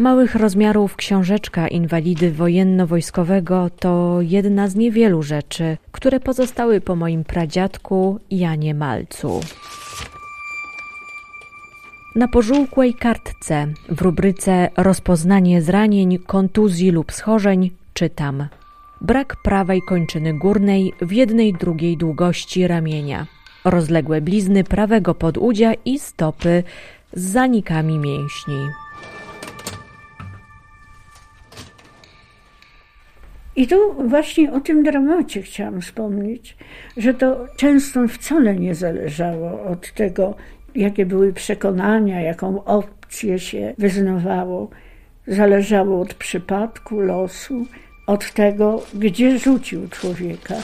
Małych rozmiarów książeczka inwalidy wojenno-wojskowego to jedna z niewielu rzeczy, które pozostały po moim pradziadku Janie Malcu. Na pożółkłej kartce w rubryce Rozpoznanie zranień, kontuzji lub schorzeń czytam: Brak prawej kończyny górnej w jednej drugiej długości ramienia, rozległe blizny prawego podudzia i stopy z zanikami mięśni. I tu właśnie o tym dramacie chciałam wspomnieć, że to często wcale nie zależało od tego, jakie były przekonania, jaką opcję się wyznawało. Zależało od przypadku, losu, od tego, gdzie rzucił człowieka.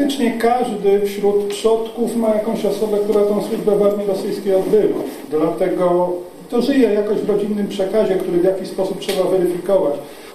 Praktycznie każdy wśród przodków ma jakąś osobę, która tą służbę w armii rosyjskiej odbywa. Dlatego to żyje jakoś w rodzinnym przekazie, który w jakiś sposób trzeba weryfikować.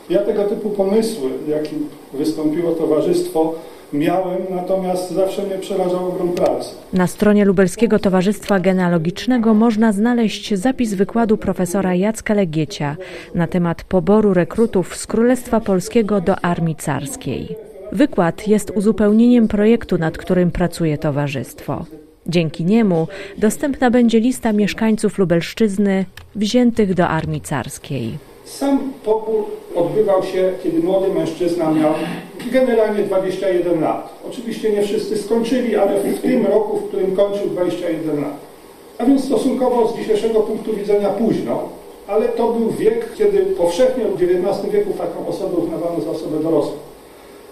Ja tego typu pomysły, jakim wystąpiło towarzystwo, miałem, natomiast zawsze mnie przerażał ogrom pracy. Na stronie Lubelskiego Towarzystwa Genealogicznego można znaleźć zapis wykładu profesora Jacka Legiecia na temat poboru rekrutów z Królestwa Polskiego do Armii Carskiej. Wykład jest uzupełnieniem projektu, nad którym pracuje towarzystwo. Dzięki niemu dostępna będzie lista mieszkańców Lubelszczyzny wziętych do armii carskiej. Sam pobór odbywał się, kiedy młody mężczyzna miał generalnie 21 lat. Oczywiście nie wszyscy skończyli, ale w tym roku, w którym kończył 21 lat. A więc stosunkowo z dzisiejszego punktu widzenia późno, ale to był wiek, kiedy powszechnie w XIX wieku taką osobę uznawano za osobę dorosłą.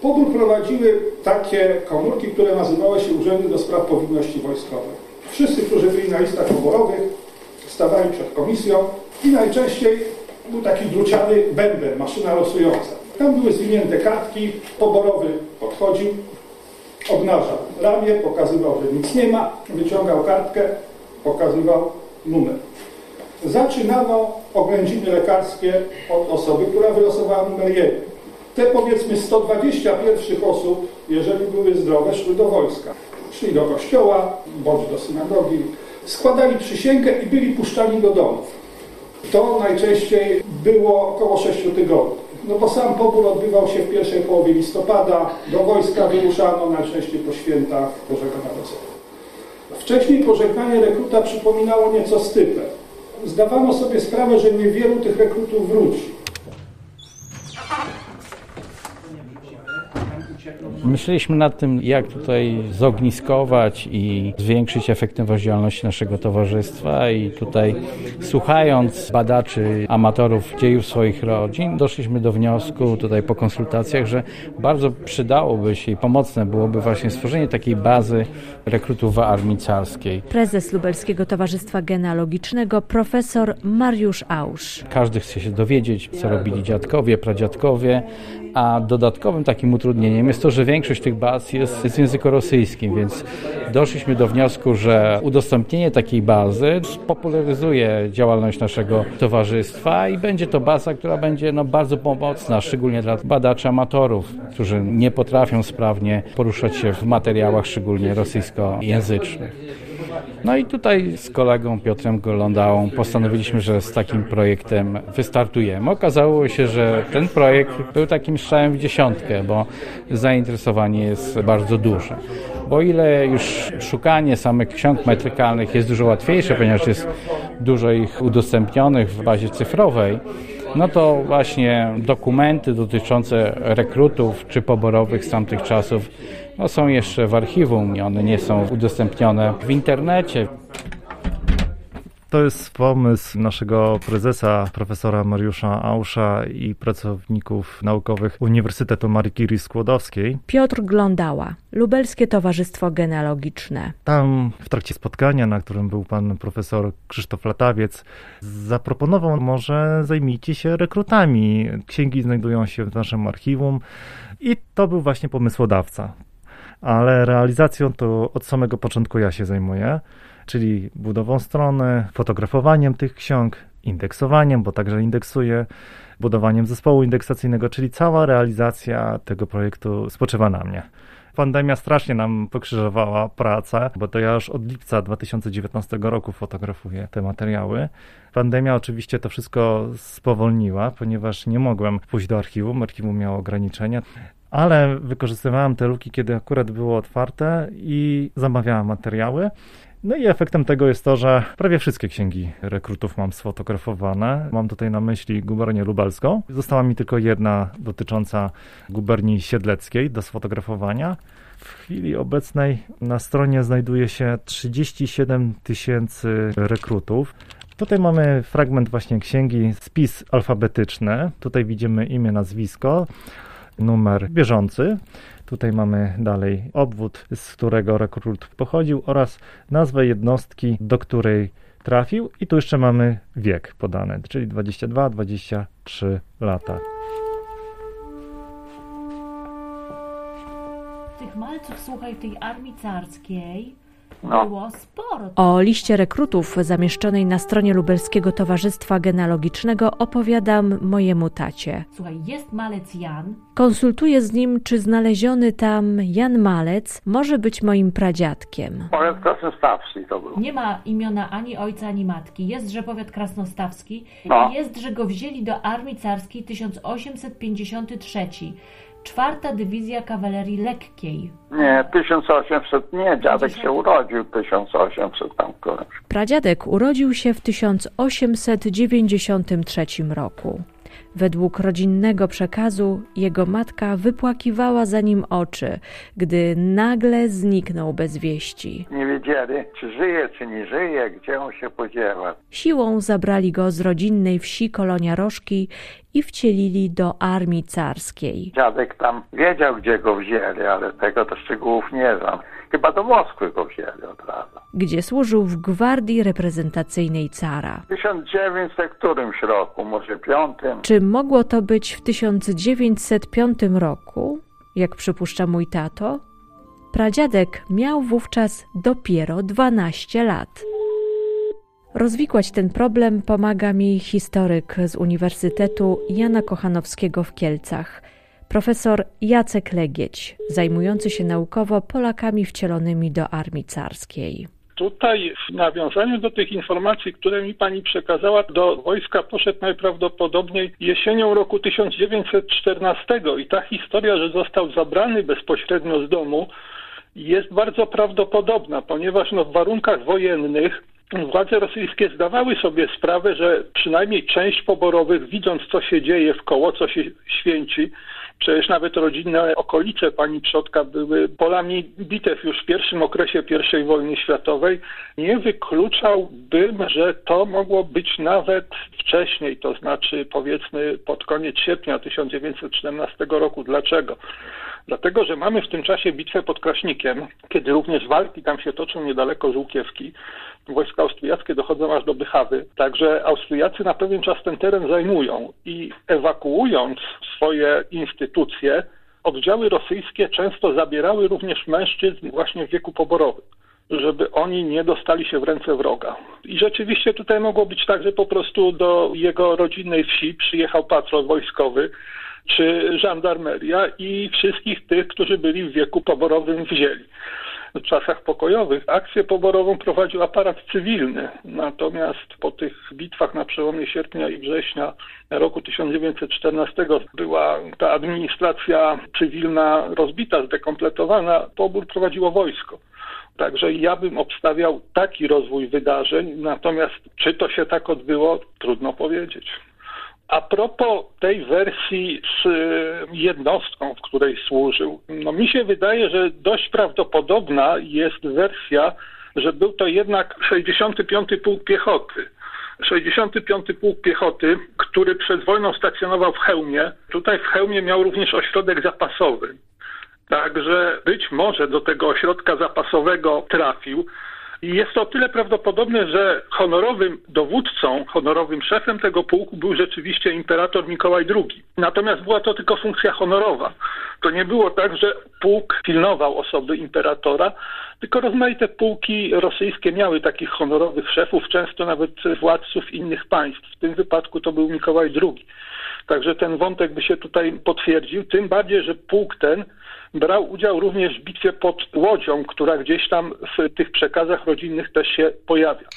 Pobór prowadziły takie komórki, które nazywały się Urzędy do Spraw Powinności Wojskowej. Wszyscy, którzy byli na listach poborowych, stawali przed komisją i najczęściej był taki druciany bęben, maszyna losująca. Tam były zwinięte kartki, poborowy podchodził, obnażał ramię, pokazywał, że nic nie ma, wyciągał kartkę, pokazywał numer. Zaczynano oględziny lekarskie od osoby, która wylosowała numer 1. Te powiedzmy 120 pierwszych osób, jeżeli były zdrowe, szły do wojska. Szli do kościoła, bądź do synagogi, składali przysięgę i byli puszczani do domów. To najczęściej było około 6 tygodni. No bo sam pobór odbywał się w pierwszej połowie listopada, do wojska wyruszano najczęściej po świętach Bożego Narodzenia. Wcześniej pożegnanie rekruta przypominało nieco stypę. Zdawano sobie sprawę, że niewielu tych rekrutów wróci. Myśleliśmy nad tym, jak tutaj zogniskować i zwiększyć efektywność działalności naszego towarzystwa i tutaj słuchając badaczy, amatorów dziejów swoich rodzin, doszliśmy do wniosku tutaj po konsultacjach, że bardzo przydałoby się i pomocne byłoby właśnie stworzenie takiej bazy rekrutów armii carskiej. Prezes Lubelskiego Towarzystwa Genealogicznego profesor Mariusz Ausz. Każdy chce się dowiedzieć, co robili dziadkowie, pradziadkowie, a dodatkowym takim utrudnieniem jest to, że większość tych baz jest w języku rosyjskim, więc doszliśmy do wniosku, że udostępnienie takiej bazy spopularyzuje działalność naszego towarzystwa i będzie to baza, która będzie no, bardzo pomocna, szczególnie dla badaczy amatorów, którzy nie potrafią sprawnie poruszać się w materiałach szczególnie rosyjskojęzycznych. No i tutaj z kolegą Piotrem Golondałą postanowiliśmy, że z takim projektem wystartujemy. Okazało się, że ten projekt był takim strzałem w dziesiątkę, bo zainteresowanie jest bardzo duże. Bo ile już szukanie samych ksiąg metrykalnych jest dużo łatwiejsze, ponieważ jest dużo ich udostępnionych w bazie cyfrowej, no to właśnie dokumenty dotyczące rekrutów czy poborowych z tamtych czasów no, są jeszcze w archiwum i one nie są udostępnione w internecie. To jest pomysł naszego prezesa, profesora Mariusza Ausza i pracowników naukowych Uniwersytetu Marii Curie Skłodowskiej. Piotr Glądała, Lubelskie Towarzystwo Genealogiczne. Tam w trakcie spotkania, na którym był pan profesor Krzysztof Latawiec, zaproponował, może zajmijcie się rekrutami. Księgi znajdują się w naszym archiwum i to był właśnie pomysłodawca. Ale realizacją to od samego początku ja się zajmuję czyli budową strony, fotografowaniem tych ksiąg, indeksowaniem, bo także indeksuję, budowaniem zespołu indeksacyjnego, czyli cała realizacja tego projektu spoczywa na mnie. Pandemia strasznie nam pokrzyżowała pracę, bo to ja już od lipca 2019 roku fotografuję te materiały. Pandemia oczywiście to wszystko spowolniła, ponieważ nie mogłem pójść do archiwum, archiwum miało ograniczenia ale wykorzystywałem te luki, kiedy akurat było otwarte i zamawiałem materiały. No i efektem tego jest to, że prawie wszystkie księgi rekrutów mam sfotografowane. Mam tutaj na myśli gubernię lubelską. Została mi tylko jedna dotycząca guberni siedleckiej do sfotografowania. W chwili obecnej na stronie znajduje się 37 tysięcy rekrutów. Tutaj mamy fragment właśnie księgi, spis alfabetyczny. Tutaj widzimy imię, nazwisko, numer bieżący. Tutaj mamy dalej obwód, z którego rekrut pochodził oraz nazwę jednostki, do której trafił i tu jeszcze mamy wiek podany, czyli 22-23 lata. Tych malców, słuchaj, tej armii carskiej No. było sporo. O liście rekrutów zamieszczonej na stronie Lubelskiego Towarzystwa Genealogicznego opowiadam mojemu tacie. Słuchaj, jest malec Jan, Konsultuję z nim, czy znaleziony tam Jan Malec może być moim pradziadkiem. Powiat Krasnostawski to był. nie ma imiona ani ojca, ani matki. Jest, że powiat krasnostawski. No. Jest, że go wzięli do armii carskiej 1853. Czwarta dywizja kawalerii lekkiej. Nie, 1800, nie, dziadek się urodził 1800 tam którymś. Pradziadek urodził się w 1893 roku. Według rodzinnego przekazu jego matka wypłakiwała za nim oczy, gdy nagle zniknął bez wieści. Nie wiedzieli, czy żyje, czy nie żyje, gdzie on się podziewa. Siłą zabrali go z rodzinnej wsi Kolonia Rożki i wcielili do armii carskiej. Dziadek tam wiedział, gdzie go wzięli, ale tego to szczegółów nie znam. Chyba do Moskwy go wzięli od razu. gdzie służył w gwardii reprezentacyjnej cara. W 1900 którymś roku, może piątym. Czy mogło to być w 1905 roku, jak przypuszcza mój tato? Pradziadek miał wówczas dopiero 12 lat. Rozwikłać ten problem pomaga mi historyk z Uniwersytetu Jana Kochanowskiego w Kielcach, profesor Jacek Legieć, zajmujący się naukowo Polakami wcielonymi do armii carskiej. Tutaj w nawiązaniu do tych informacji, które mi pani przekazała, do wojska poszedł najprawdopodobniej jesienią roku 1914 i ta historia, że został zabrany bezpośrednio z domu jest bardzo prawdopodobna, ponieważ no, w warunkach wojennych władze rosyjskie zdawały sobie sprawę, że przynajmniej część poborowych, widząc co się dzieje w koło, co się święci, Przecież nawet rodzinne okolice pani przodka były polami bitew już w pierwszym okresie I wojny światowej. Nie wykluczałbym, że to mogło być nawet wcześniej, to znaczy powiedzmy pod koniec sierpnia 1914 roku. Dlaczego? Dlatego, że mamy w tym czasie bitwę pod Kraśnikiem, kiedy również walki tam się toczą niedaleko Żółkiewki. Wojska austriackie dochodzą aż do Bychawy, także Austriacy na pewien czas ten teren zajmują i ewakuując swoje instytucje, oddziały rosyjskie często zabierały również mężczyzn właśnie w wieku poborowym żeby oni nie dostali się w ręce wroga. I rzeczywiście tutaj mogło być tak, że po prostu do jego rodzinnej wsi przyjechał patrol wojskowy, czy żandarmeria i wszystkich tych, którzy byli w wieku poborowym wzięli. W czasach pokojowych akcję poborową prowadził aparat cywilny, natomiast po tych bitwach na przełomie sierpnia i września roku 1914 była ta administracja cywilna rozbita, zdekompletowana, pobór prowadziło wojsko. Także ja bym obstawiał taki rozwój wydarzeń, natomiast czy to się tak odbyło, trudno powiedzieć. A propos tej wersji z jednostką, w której służył, no mi się wydaje, że dość prawdopodobna jest wersja że był to jednak 65 Pułk Piechoty. 65 Pułk Piechoty, który przed wojną stacjonował w Chełmie. Tutaj w Chełmie miał również ośrodek zapasowy. Także być może do tego ośrodka zapasowego trafił. Jest to o tyle prawdopodobne, że honorowym dowódcą, honorowym szefem tego pułku był rzeczywiście imperator Mikołaj II. Natomiast była to tylko funkcja honorowa. To nie było tak, że pułk pilnował osoby imperatora, tylko rozmaite pułki rosyjskie miały takich honorowych szefów, często nawet władców innych państw. W tym wypadku to był Mikołaj II. Także ten wątek by się tutaj potwierdził, tym bardziej, że pułk ten brał udział również w bitwie pod Łodzią, która gdzieś tam w tych przekazach rodzinnych też się pojawia.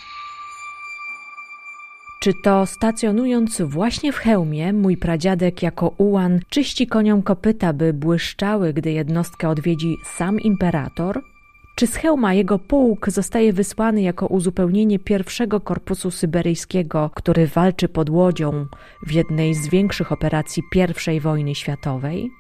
Czy to stacjonując właśnie w hełmie, mój pradziadek jako ułan czyści koniom kopyta, by błyszczały, gdy jednostkę odwiedzi sam imperator? Czy z hełma jego pułk zostaje wysłany jako uzupełnienie pierwszego korpusu syberyjskiego, który walczy pod Łodzią w jednej z większych operacji I wojny światowej?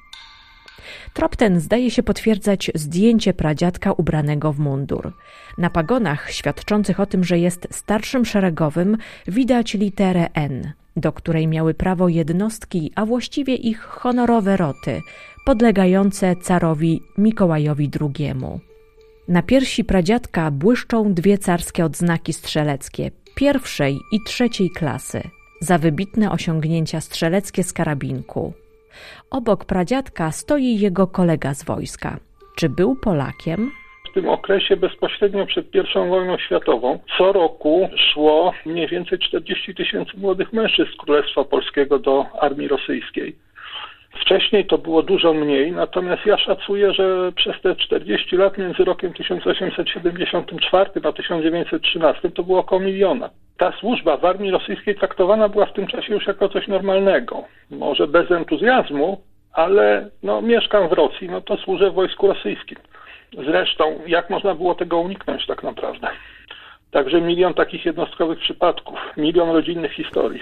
Trop ten zdaje się potwierdzać zdjęcie pradziadka ubranego w mundur. Na pagonach świadczących o tym, że jest starszym szeregowym, widać literę N, do której miały prawo jednostki, a właściwie ich honorowe roty, podlegające carowi Mikołajowi II. Na piersi pradziadka błyszczą dwie carskie odznaki strzeleckie pierwszej i trzeciej klasy za wybitne osiągnięcia strzeleckie z karabinku. Obok pradziadka stoi jego kolega z wojska. Czy był Polakiem? W tym okresie bezpośrednio przed I wojną światową co roku szło mniej więcej 40 tysięcy młodych mężczyzn z Królestwa Polskiego do armii rosyjskiej. Wcześniej to było dużo mniej, natomiast ja szacuję, że przez te 40 lat między rokiem 1874 a 1913 to było około miliona. Ta służba w armii rosyjskiej traktowana była w tym czasie już jako coś normalnego. Może bez entuzjazmu, ale no, mieszkam w Rosji, no to służę w wojsku rosyjskim. Zresztą, jak można było tego uniknąć tak naprawdę? Także milion takich jednostkowych przypadków, milion rodzinnych historii.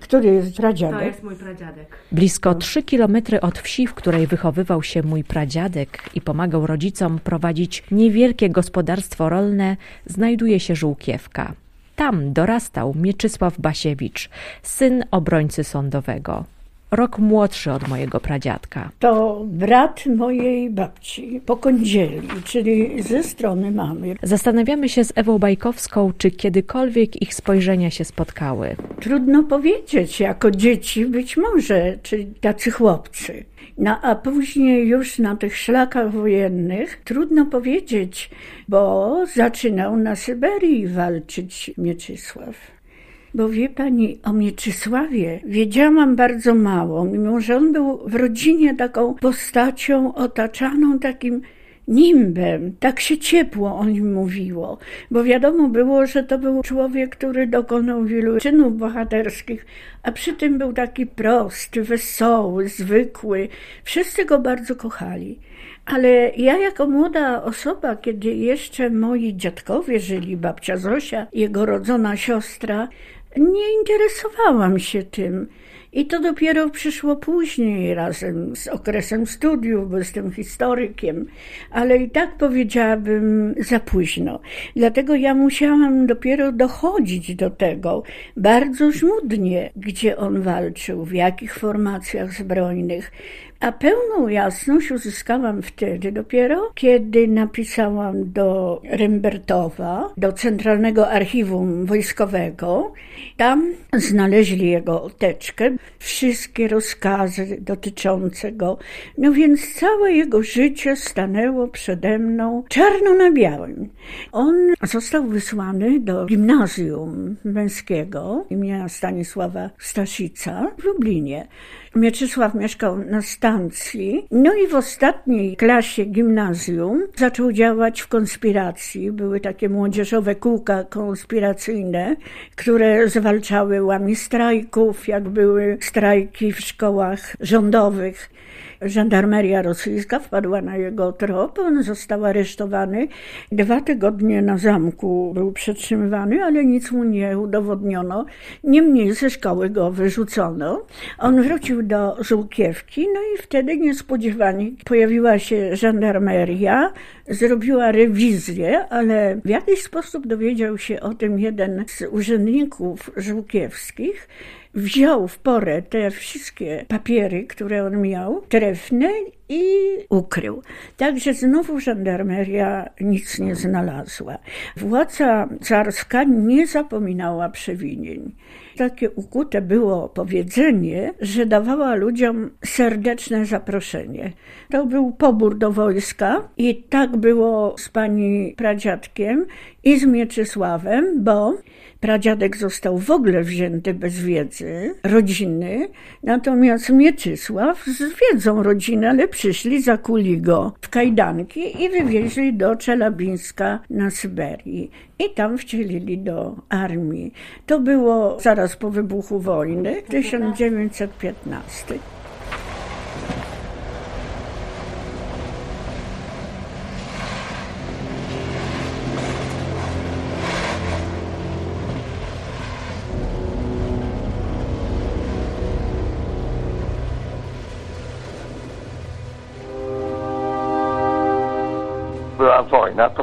Który jest pradziadek? To jest mój pradziadek. Blisko trzy kilometry od wsi, w której wychowywał się mój pradziadek i pomagał rodzicom prowadzić niewielkie gospodarstwo rolne, znajduje się Żółkiewka. Tam dorastał Mieczysław Basiewicz, syn obrońcy sądowego rok młodszy od mojego pradziadka. To brat mojej babci po kądzieli, czyli ze strony mamy. Zastanawiamy się z Ewą Bajkowską, czy kiedykolwiek ich spojrzenia się spotkały. Trudno powiedzieć, jako dzieci być może, czy tacy chłopcy. No a później już na tych szlakach wojennych trudno powiedzieć, bo zaczynał na Syberii walczyć Mieczysław. Bo wie pani, o Mieczysławie wiedziałam bardzo mało, mimo że on był w rodzinie taką postacią otaczaną takim nimbem. Tak się ciepło o nim mówiło, bo wiadomo było, że to był człowiek, który dokonał wielu czynów bohaterskich, a przy tym był taki prosty, wesoły, zwykły. Wszyscy go bardzo kochali. Ale ja jako młoda osoba, kiedy jeszcze moi dziadkowie żyli, babcia Zosia, jego rodzona siostra, nie interesowałam się tym. I to dopiero przyszło później, razem z okresem studiów, bo jestem historykiem, ale i tak powiedziałabym za późno. Dlatego ja musiałam dopiero dochodzić do tego bardzo żmudnie, gdzie on walczył, w jakich formacjach zbrojnych, a pełną jasność uzyskałam wtedy dopiero, kiedy napisałam do Rembertowa, do Centralnego Archiwum Wojskowego. Tam znaleźli jego teczkę, wszystkie rozkazy dotyczące go. No więc całe jego życie stanęło przede mną czarno na białym. On został wysłany do gimnazjum męskiego imienia Stanisława Staszica w Lublinie. Mieczysław mieszkał na stacji. No i w ostatniej klasie gimnazjum zaczął działać w konspiracji. Były takie młodzieżowe kółka konspiracyjne, które zwalczały łami strajków, jak były strajki w szkołach rządowych. Żandarmeria rosyjska wpadła na jego trop, on został aresztowany. Dwa tygodnie na zamku był przetrzymywany, ale nic mu nie udowodniono. Niemniej ze szkoły go wyrzucono. On wrócił do Żółkiewki, no i wtedy niespodziewanie pojawiła się żandarmeria zrobiła rewizję, ale w jakiś sposób dowiedział się o tym jeden z urzędników żółkiewskich, wziął w porę te wszystkie papiery, które on miał, trefne i ukrył. Także znowu żandarmeria nic nie znalazła. Władza carska nie zapominała przewinień. Takie ukute było powiedzenie, że dawała ludziom serdeczne zaproszenie. To był pobór do wojska i tak było z pani pradziadkiem i z Mieczysławem, bo Pradziadek został w ogóle wzięty bez wiedzy rodziny, natomiast Mieczysław z wiedzą rodziny, ale przyszli, zakuli go w kajdanki i wywieźli do Czelabińska na Syberii. I tam wcielili do armii. To było zaraz po wybuchu wojny, 1915.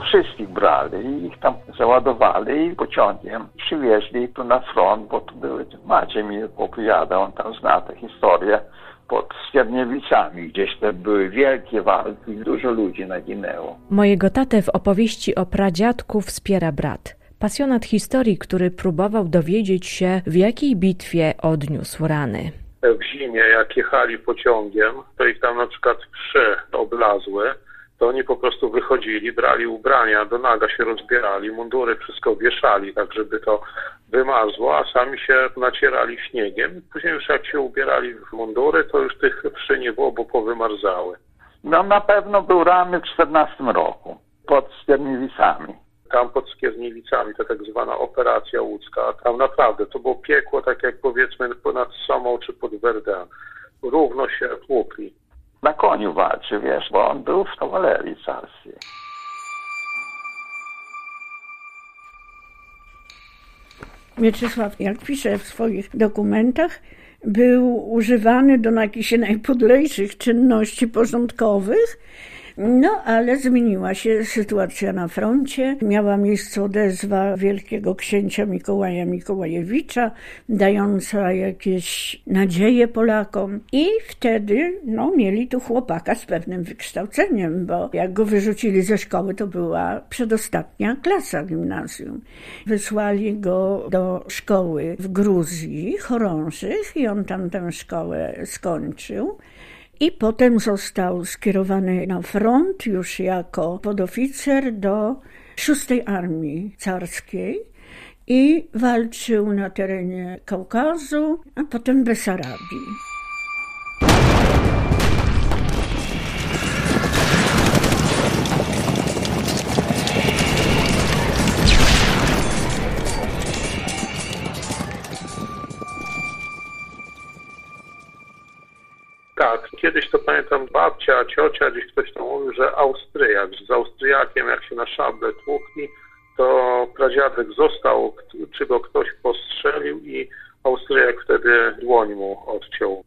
wszystkich brali i ich tam załadowali i pociągiem przywieźli tu na front, bo tu były, Maciej mi opowiada, on tam zna tę historię, pod Skierniewicami, gdzieś te były wielkie walki, dużo ludzi naginęło. Mojego tatę w opowieści o pradziadku wspiera brat. Pasjonat historii, który próbował dowiedzieć się, w jakiej bitwie odniósł rany. W zimie, jak jechali pociągiem, to ich tam na przykład wszy oblazły, to oni po prostu wychodzili, brali ubrania, do naga się rozbierali, mundury wszystko wieszali, tak żeby to wymarzło, a sami się nacierali śniegiem. Później już jak się ubierali w mundury, to już tych wszy nie było, bo powymarzały. No na pewno był rany w 14 roku, pod Skierniewicami. Tam pod Skierniewicami, to tak zwana operacja łódzka, tam naprawdę to było piekło, tak jak powiedzmy ponad Somą czy pod Verdun. Równo się tłukli na koniu walczy, wiesz, bo on był w kawalerii carskiej. Mieczysław, jak pisze w swoich dokumentach, był używany do jakichś najpodlejszych czynności porządkowych no, ale zmieniła się sytuacja na froncie. Miała miejsce odezwa wielkiego księcia Mikołaja Mikołajewicza, dająca jakieś nadzieje Polakom. I wtedy, no, mieli tu chłopaka z pewnym wykształceniem, bo jak go wyrzucili ze szkoły, to była przedostatnia klasa gimnazjum. Wysłali go do szkoły w Gruzji, chorążych, i on tam tę szkołę skończył i potem został skierowany na front już jako podoficer do szóstej Armii Carskiej i walczył na terenie Kaukazu, a potem Besarabii. Kiedyś to pamiętam babcia, ciocia, gdzieś ktoś tam mówił, że Austriak, że z Austriakiem jak się na szable tłukli, to pradziadek został, czy go ktoś postrzelił i Austriak wtedy dłoń mu odciął.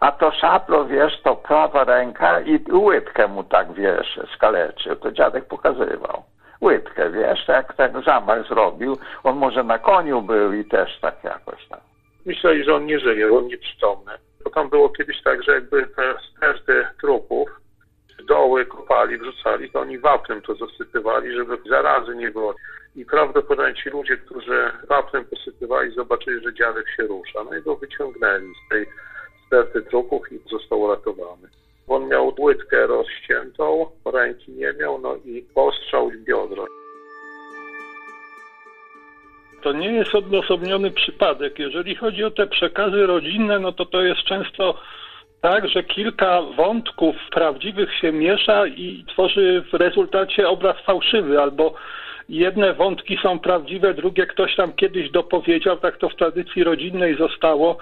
A to szablo, wiesz, to prawa ręka i łydkę mu tak, wiesz, skaleczył. To dziadek pokazywał. Łydkę, wiesz, jak ten zamach zrobił, on może na koniu był i też tak jakoś tam. Myśleli, że on nie żyje, on nieprzytomny. Bo tam było kiedyś tak, że jakby te sterty trupów doły kopali, wrzucali, to oni wapnem to zasypywali, żeby zarazy nie było. I prawdopodobnie ci ludzie, którzy wapnem posypywali, zobaczyli, że dziadek się rusza. No i go wyciągnęli z tej sterty trupów i został uratowany. On miał łydkę rozciętą, ręki nie miał, no i postrzał to nie jest odosobniony przypadek. Jeżeli chodzi o te przekazy rodzinne, no to to jest często tak, że kilka wątków prawdziwych się miesza i tworzy w rezultacie obraz fałszywy, albo jedne wątki są prawdziwe, drugie ktoś tam kiedyś dopowiedział, tak to w tradycji rodzinnej zostało.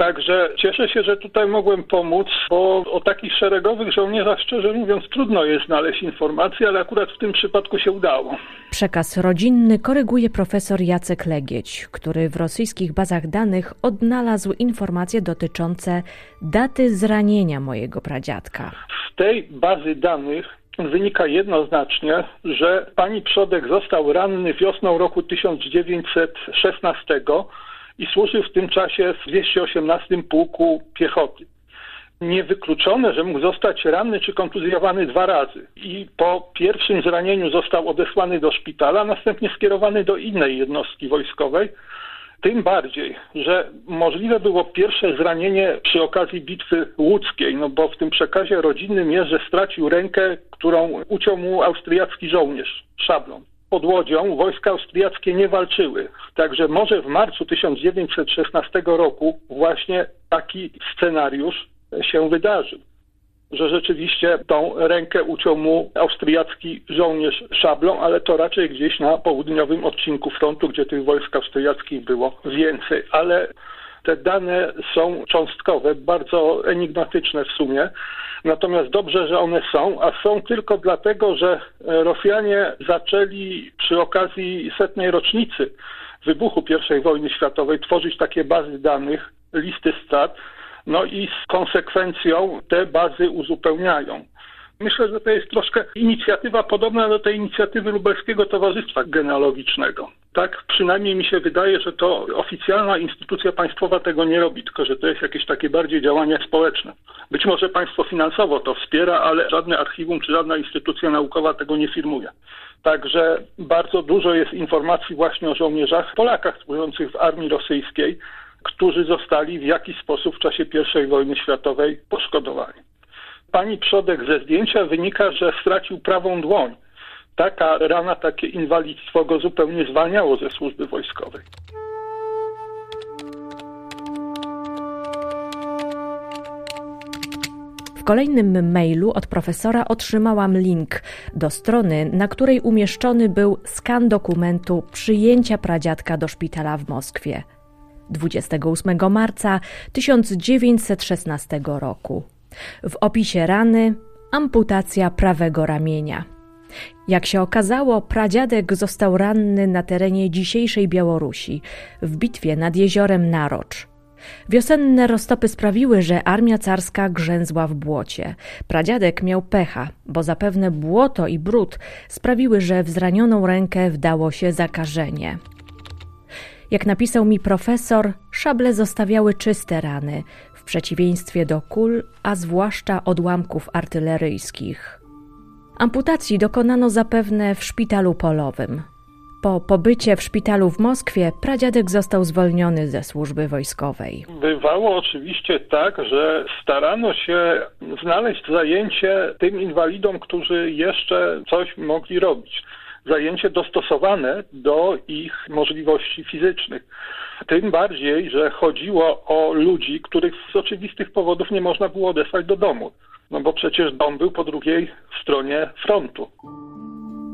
Także cieszę się, że tutaj mogłem pomóc, bo o takich szeregowych żołnierzach, szczerze mówiąc, trudno jest znaleźć informacje, ale akurat w tym przypadku się udało. Przekaz rodzinny koryguje profesor Jacek Legieć, który w rosyjskich bazach danych odnalazł informacje dotyczące daty zranienia mojego pradziadka. Z tej bazy danych wynika jednoznacznie, że pani Przodek został ranny wiosną roku 1916 i służył w tym czasie w 218 Pułku Piechoty. Niewykluczone, że mógł zostać ranny czy kontuzjowany dwa razy i po pierwszym zranieniu został odesłany do szpitala, następnie skierowany do innej jednostki wojskowej, tym bardziej, że możliwe było pierwsze zranienie przy okazji bitwy łódzkiej, no bo w tym przekazie rodzinnym jest, że stracił rękę, którą uciął mu austriacki żołnierz szablą. Pod Łodzią wojska austriackie nie walczyły. Także może w marcu 1916 roku właśnie taki scenariusz się wydarzył że rzeczywiście tą rękę uciął mu austriacki żołnierz szablą, ale to raczej gdzieś na południowym odcinku frontu, gdzie tych wojsk austriackich było więcej. Ale te dane są cząstkowe, bardzo enigmatyczne w sumie. Natomiast dobrze, że one są, a są tylko dlatego, że Rosjanie zaczęli przy okazji setnej rocznicy wybuchu I wojny światowej tworzyć takie bazy danych, listy strat, no i z konsekwencją te bazy uzupełniają. Myślę, że to jest troszkę inicjatywa podobna do tej inicjatywy Lubelskiego Towarzystwa Genealogicznego. Tak przynajmniej mi się wydaje, że to oficjalna instytucja państwowa tego nie robi, tylko że to jest jakieś takie bardziej działanie społeczne. Być może państwo finansowo to wspiera, ale żadne archiwum czy żadna instytucja naukowa tego nie firmuje. Także bardzo dużo jest informacji właśnie o żołnierzach Polakach służących w armii rosyjskiej, którzy zostali w jakiś sposób w czasie I wojny światowej poszkodowani. Pani Przodek ze zdjęcia wynika, że stracił prawą dłoń. Taka rana, takie inwalidztwo go zupełnie zwalniało ze służby wojskowej. W kolejnym mailu od profesora otrzymałam link do strony, na której umieszczony był skan dokumentu przyjęcia pradziadka do szpitala w Moskwie. 28 marca 1916 roku. W opisie rany amputacja prawego ramienia. Jak się okazało, pradziadek został ranny na terenie dzisiejszej Białorusi, w bitwie nad jeziorem Narocz. Wiosenne roztopy sprawiły, że armia carska grzęzła w błocie. Pradziadek miał pecha, bo zapewne błoto i brud sprawiły, że w zranioną rękę wdało się zakażenie. Jak napisał mi profesor, szable zostawiały czyste rany, przeciwieństwie do kul, a zwłaszcza odłamków artyleryjskich. Amputacji dokonano zapewne w szpitalu polowym. Po pobycie w szpitalu w Moskwie pradziadek został zwolniony ze służby wojskowej. Bywało oczywiście tak, że starano się znaleźć zajęcie tym inwalidom, którzy jeszcze coś mogli robić zajęcie dostosowane do ich możliwości fizycznych. Tym bardziej, że chodziło o ludzi, których z oczywistych powodów nie można było odesłać do domu. No bo przecież dom był po drugiej stronie frontu.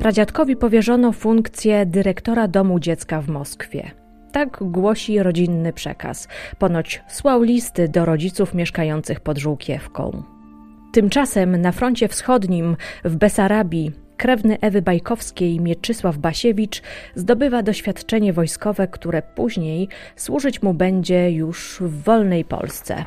Pradziadkowi powierzono funkcję dyrektora domu dziecka w Moskwie. Tak głosi rodzinny przekaz. Ponoć słał listy do rodziców mieszkających pod Żółkiewką. Tymczasem na froncie wschodnim w Besarabii Krewny Ewy Bajkowskiej Mieczysław Basiewicz zdobywa doświadczenie wojskowe, które później służyć mu będzie już w wolnej Polsce.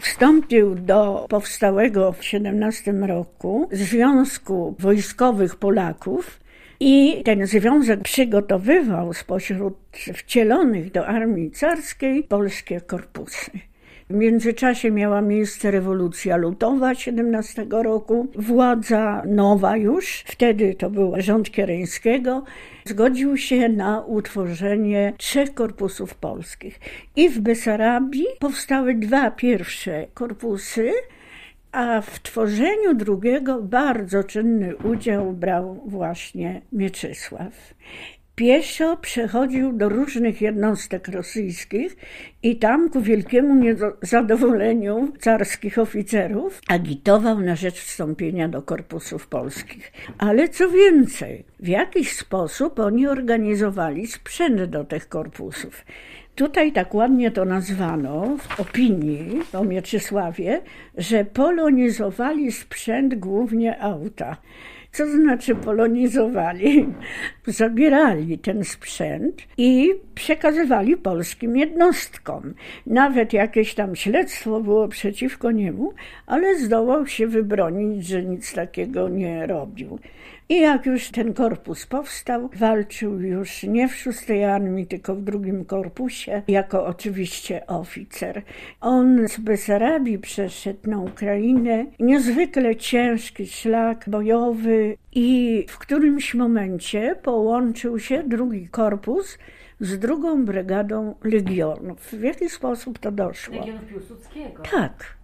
Wstąpił do powstałego w 17 roku Związku Wojskowych Polaków i ten związek przygotowywał spośród wcielonych do armii carskiej polskie korpusy. W międzyczasie miała miejsce rewolucja lutowa 17 roku. Władza nowa już, wtedy to był rząd Kiereńskiego, zgodził się na utworzenie trzech korpusów polskich. I w Besarabii powstały dwa pierwsze korpusy, a w tworzeniu drugiego bardzo czynny udział brał właśnie Mieczysław pieszo przechodził do różnych jednostek rosyjskich i tam ku wielkiemu niezadowoleniu carskich oficerów agitował na rzecz wstąpienia do korpusów polskich. Ale co więcej, w jakiś sposób oni organizowali sprzęt do tych korpusów. Tutaj tak ładnie to nazwano w opinii o Mieczysławie, że polonizowali sprzęt głównie auta Co znaczy polonizowali? Zabierali ten sprzęt i przekazywali polskim jednostkom. Nawet jakieś tam śledztwo było przeciwko niemu, ale zdołał się wybronić, że nic takiego nie robił. I jak już ten korpus powstał, walczył już nie w szóstej armii, tylko w drugim korpusie, jako oczywiście oficer. On z Besarabii przeszedł na Ukrainę, niezwykle ciężki szlak bojowy i w którymś momencie połączył się drugi korpus z drugą brygadą legionów. W jaki sposób to doszło? Legionów Piłsudskiego. Tak.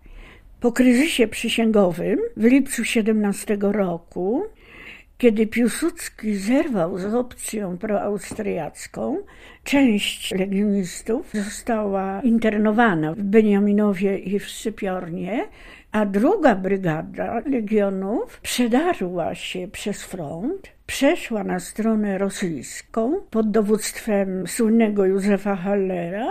Po kryzysie przysięgowym w lipcu 17 roku kiedy Piłsudski zerwał z opcją proaustriacką, część legionistów została internowana w Beniaminowie i w Scypiornie, a druga brygada legionów przedarła się przez front, przeszła na stronę rosyjską pod dowództwem słynnego Józefa Hallera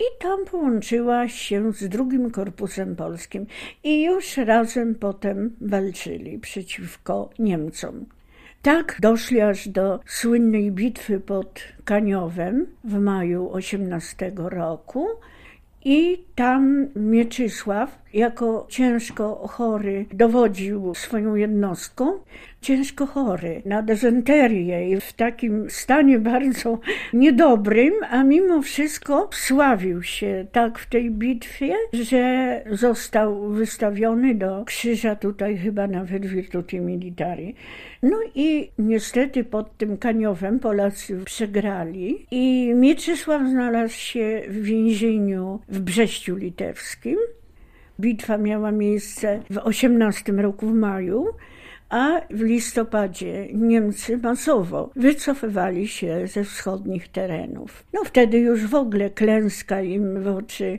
i tam połączyła się z drugim korpusem polskim i już razem potem walczyli przeciwko Niemcom. Tak doszli aż do słynnej bitwy pod Kaniowem w maju 18 roku i tam Mieczysław jako ciężko chory dowodził swoją jednostką, ciężko chory na dezenterię i w takim stanie bardzo niedobrym, a mimo wszystko sławił się tak w tej bitwie, że został wystawiony do krzyża tutaj chyba nawet Virtuti Militari. No i niestety pod tym Kaniowem Polacy przegrali i Mieczysław znalazł się w więzieniu w Brześciu Litewskim. Bitwa miała miejsce w 18 roku w maju, a w listopadzie Niemcy masowo wycofywali się ze wschodnich terenów. No wtedy już w ogóle klęska im w oczy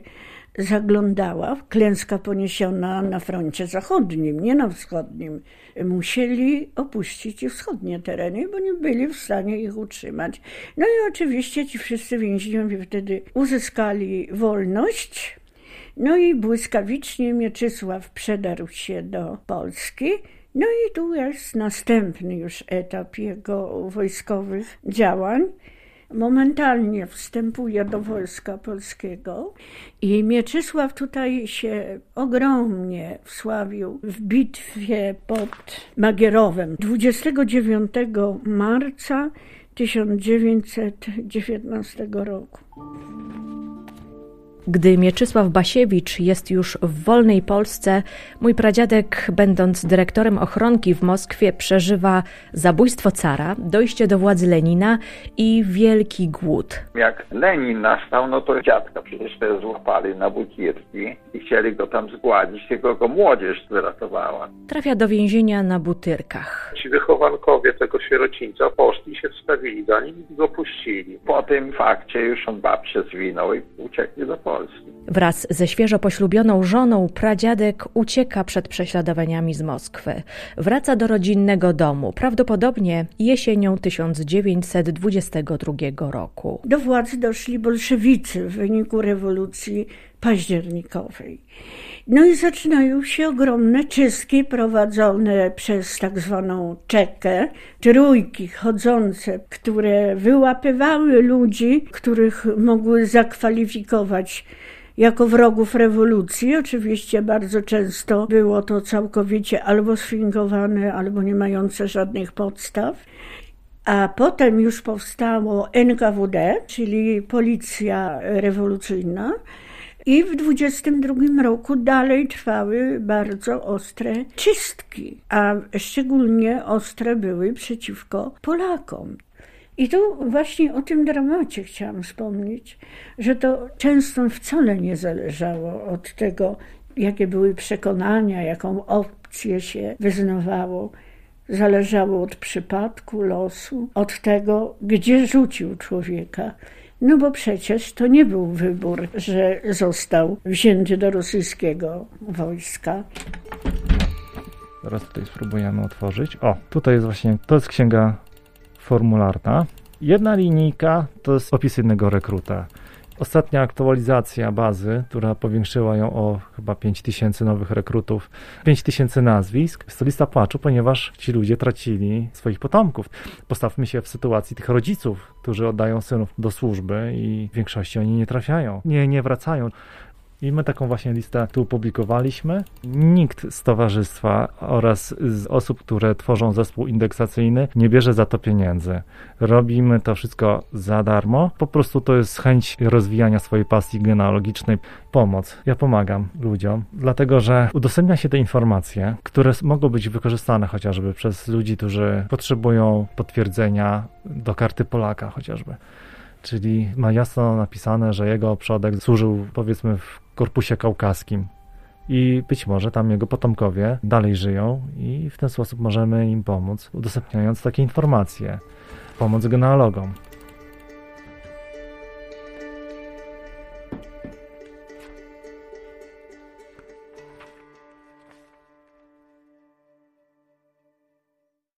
zaglądała, klęska poniesiona na froncie zachodnim, nie na wschodnim. Musieli opuścić wschodnie tereny, bo nie byli w stanie ich utrzymać. No i oczywiście ci wszyscy więźniowie wtedy uzyskali wolność, no i błyskawicznie Mieczysław przedarł się do Polski. No i tu jest następny już etap jego wojskowych działań. Momentalnie wstępuje do wojska polskiego i Mieczysław tutaj się ogromnie wsławił w bitwie pod Magierowem 29 marca 1919 roku. Gdy Mieczysław Basiewicz jest już w wolnej Polsce, mój pradziadek, będąc dyrektorem ochronki w Moskwie, przeżywa zabójstwo cara, dojście do władzy Lenina i wielki głód. Jak Lenin nastał, no to dziadka przecież też złapali na butierki i chcieli go tam zgładzić, tylko go młodzież wyratowała. Trafia do więzienia na Butyrkach. Ci wychowankowie tego sierocińca poszli się wstawili za nim i go puścili. Po tym fakcie już on babcię zwinął i uciekli do Polski. Wraz ze świeżo poślubioną żoną pradziadek ucieka przed prześladowaniami z Moskwy. Wraca do rodzinnego domu, prawdopodobnie jesienią 1922 roku. Do władzy doszli bolszewicy w wyniku rewolucji październikowej. No i zaczynają się ogromne czystki prowadzone przez tak zwaną czekę, trójki chodzące, które wyłapywały ludzi, których mogły zakwalifikować jako wrogów rewolucji. Oczywiście bardzo często było to całkowicie albo sfingowane, albo nie mające żadnych podstaw. A potem już powstało NKWD, czyli Policja Rewolucyjna, i w 22 roku dalej trwały bardzo ostre czystki, a szczególnie ostre były przeciwko Polakom. I tu właśnie o tym dramacie chciałam wspomnieć, że to często wcale nie zależało od tego, jakie były przekonania, jaką opcję się wyznawało. Zależało od przypadku, losu, od tego, gdzie rzucił człowieka. No bo przecież to nie był wybór, że został wzięty do rosyjskiego wojska. Teraz tutaj spróbujemy otworzyć. O, tutaj jest właśnie, to jest księga formularna. Jedna linijka to jest opis jednego rekruta. Ostatnia aktualizacja bazy, która powiększyła ją o chyba 5000 nowych rekrutów, 5000 nazwisk, jest to lista płaczu, ponieważ ci ludzie tracili swoich potomków. Postawmy się w sytuacji tych rodziców, którzy oddają synów do służby i w większości oni nie trafiają, nie, nie wracają. I my taką właśnie listę tu publikowaliśmy. Nikt z towarzystwa oraz z osób, które tworzą zespół indeksacyjny, nie bierze za to pieniędzy. Robimy to wszystko za darmo. Po prostu to jest chęć rozwijania swojej pasji genealogicznej, pomoc. Ja pomagam ludziom, dlatego że udostępnia się te informacje, które mogą być wykorzystane chociażby przez ludzi, którzy potrzebują potwierdzenia do karty Polaka chociażby czyli ma jasno napisane, że jego przodek służył powiedzmy w korpusie kaukaskim. I być może tam jego potomkowie dalej żyją, i w ten sposób możemy im pomóc, udostępniając takie informacje, pomóc genealogom.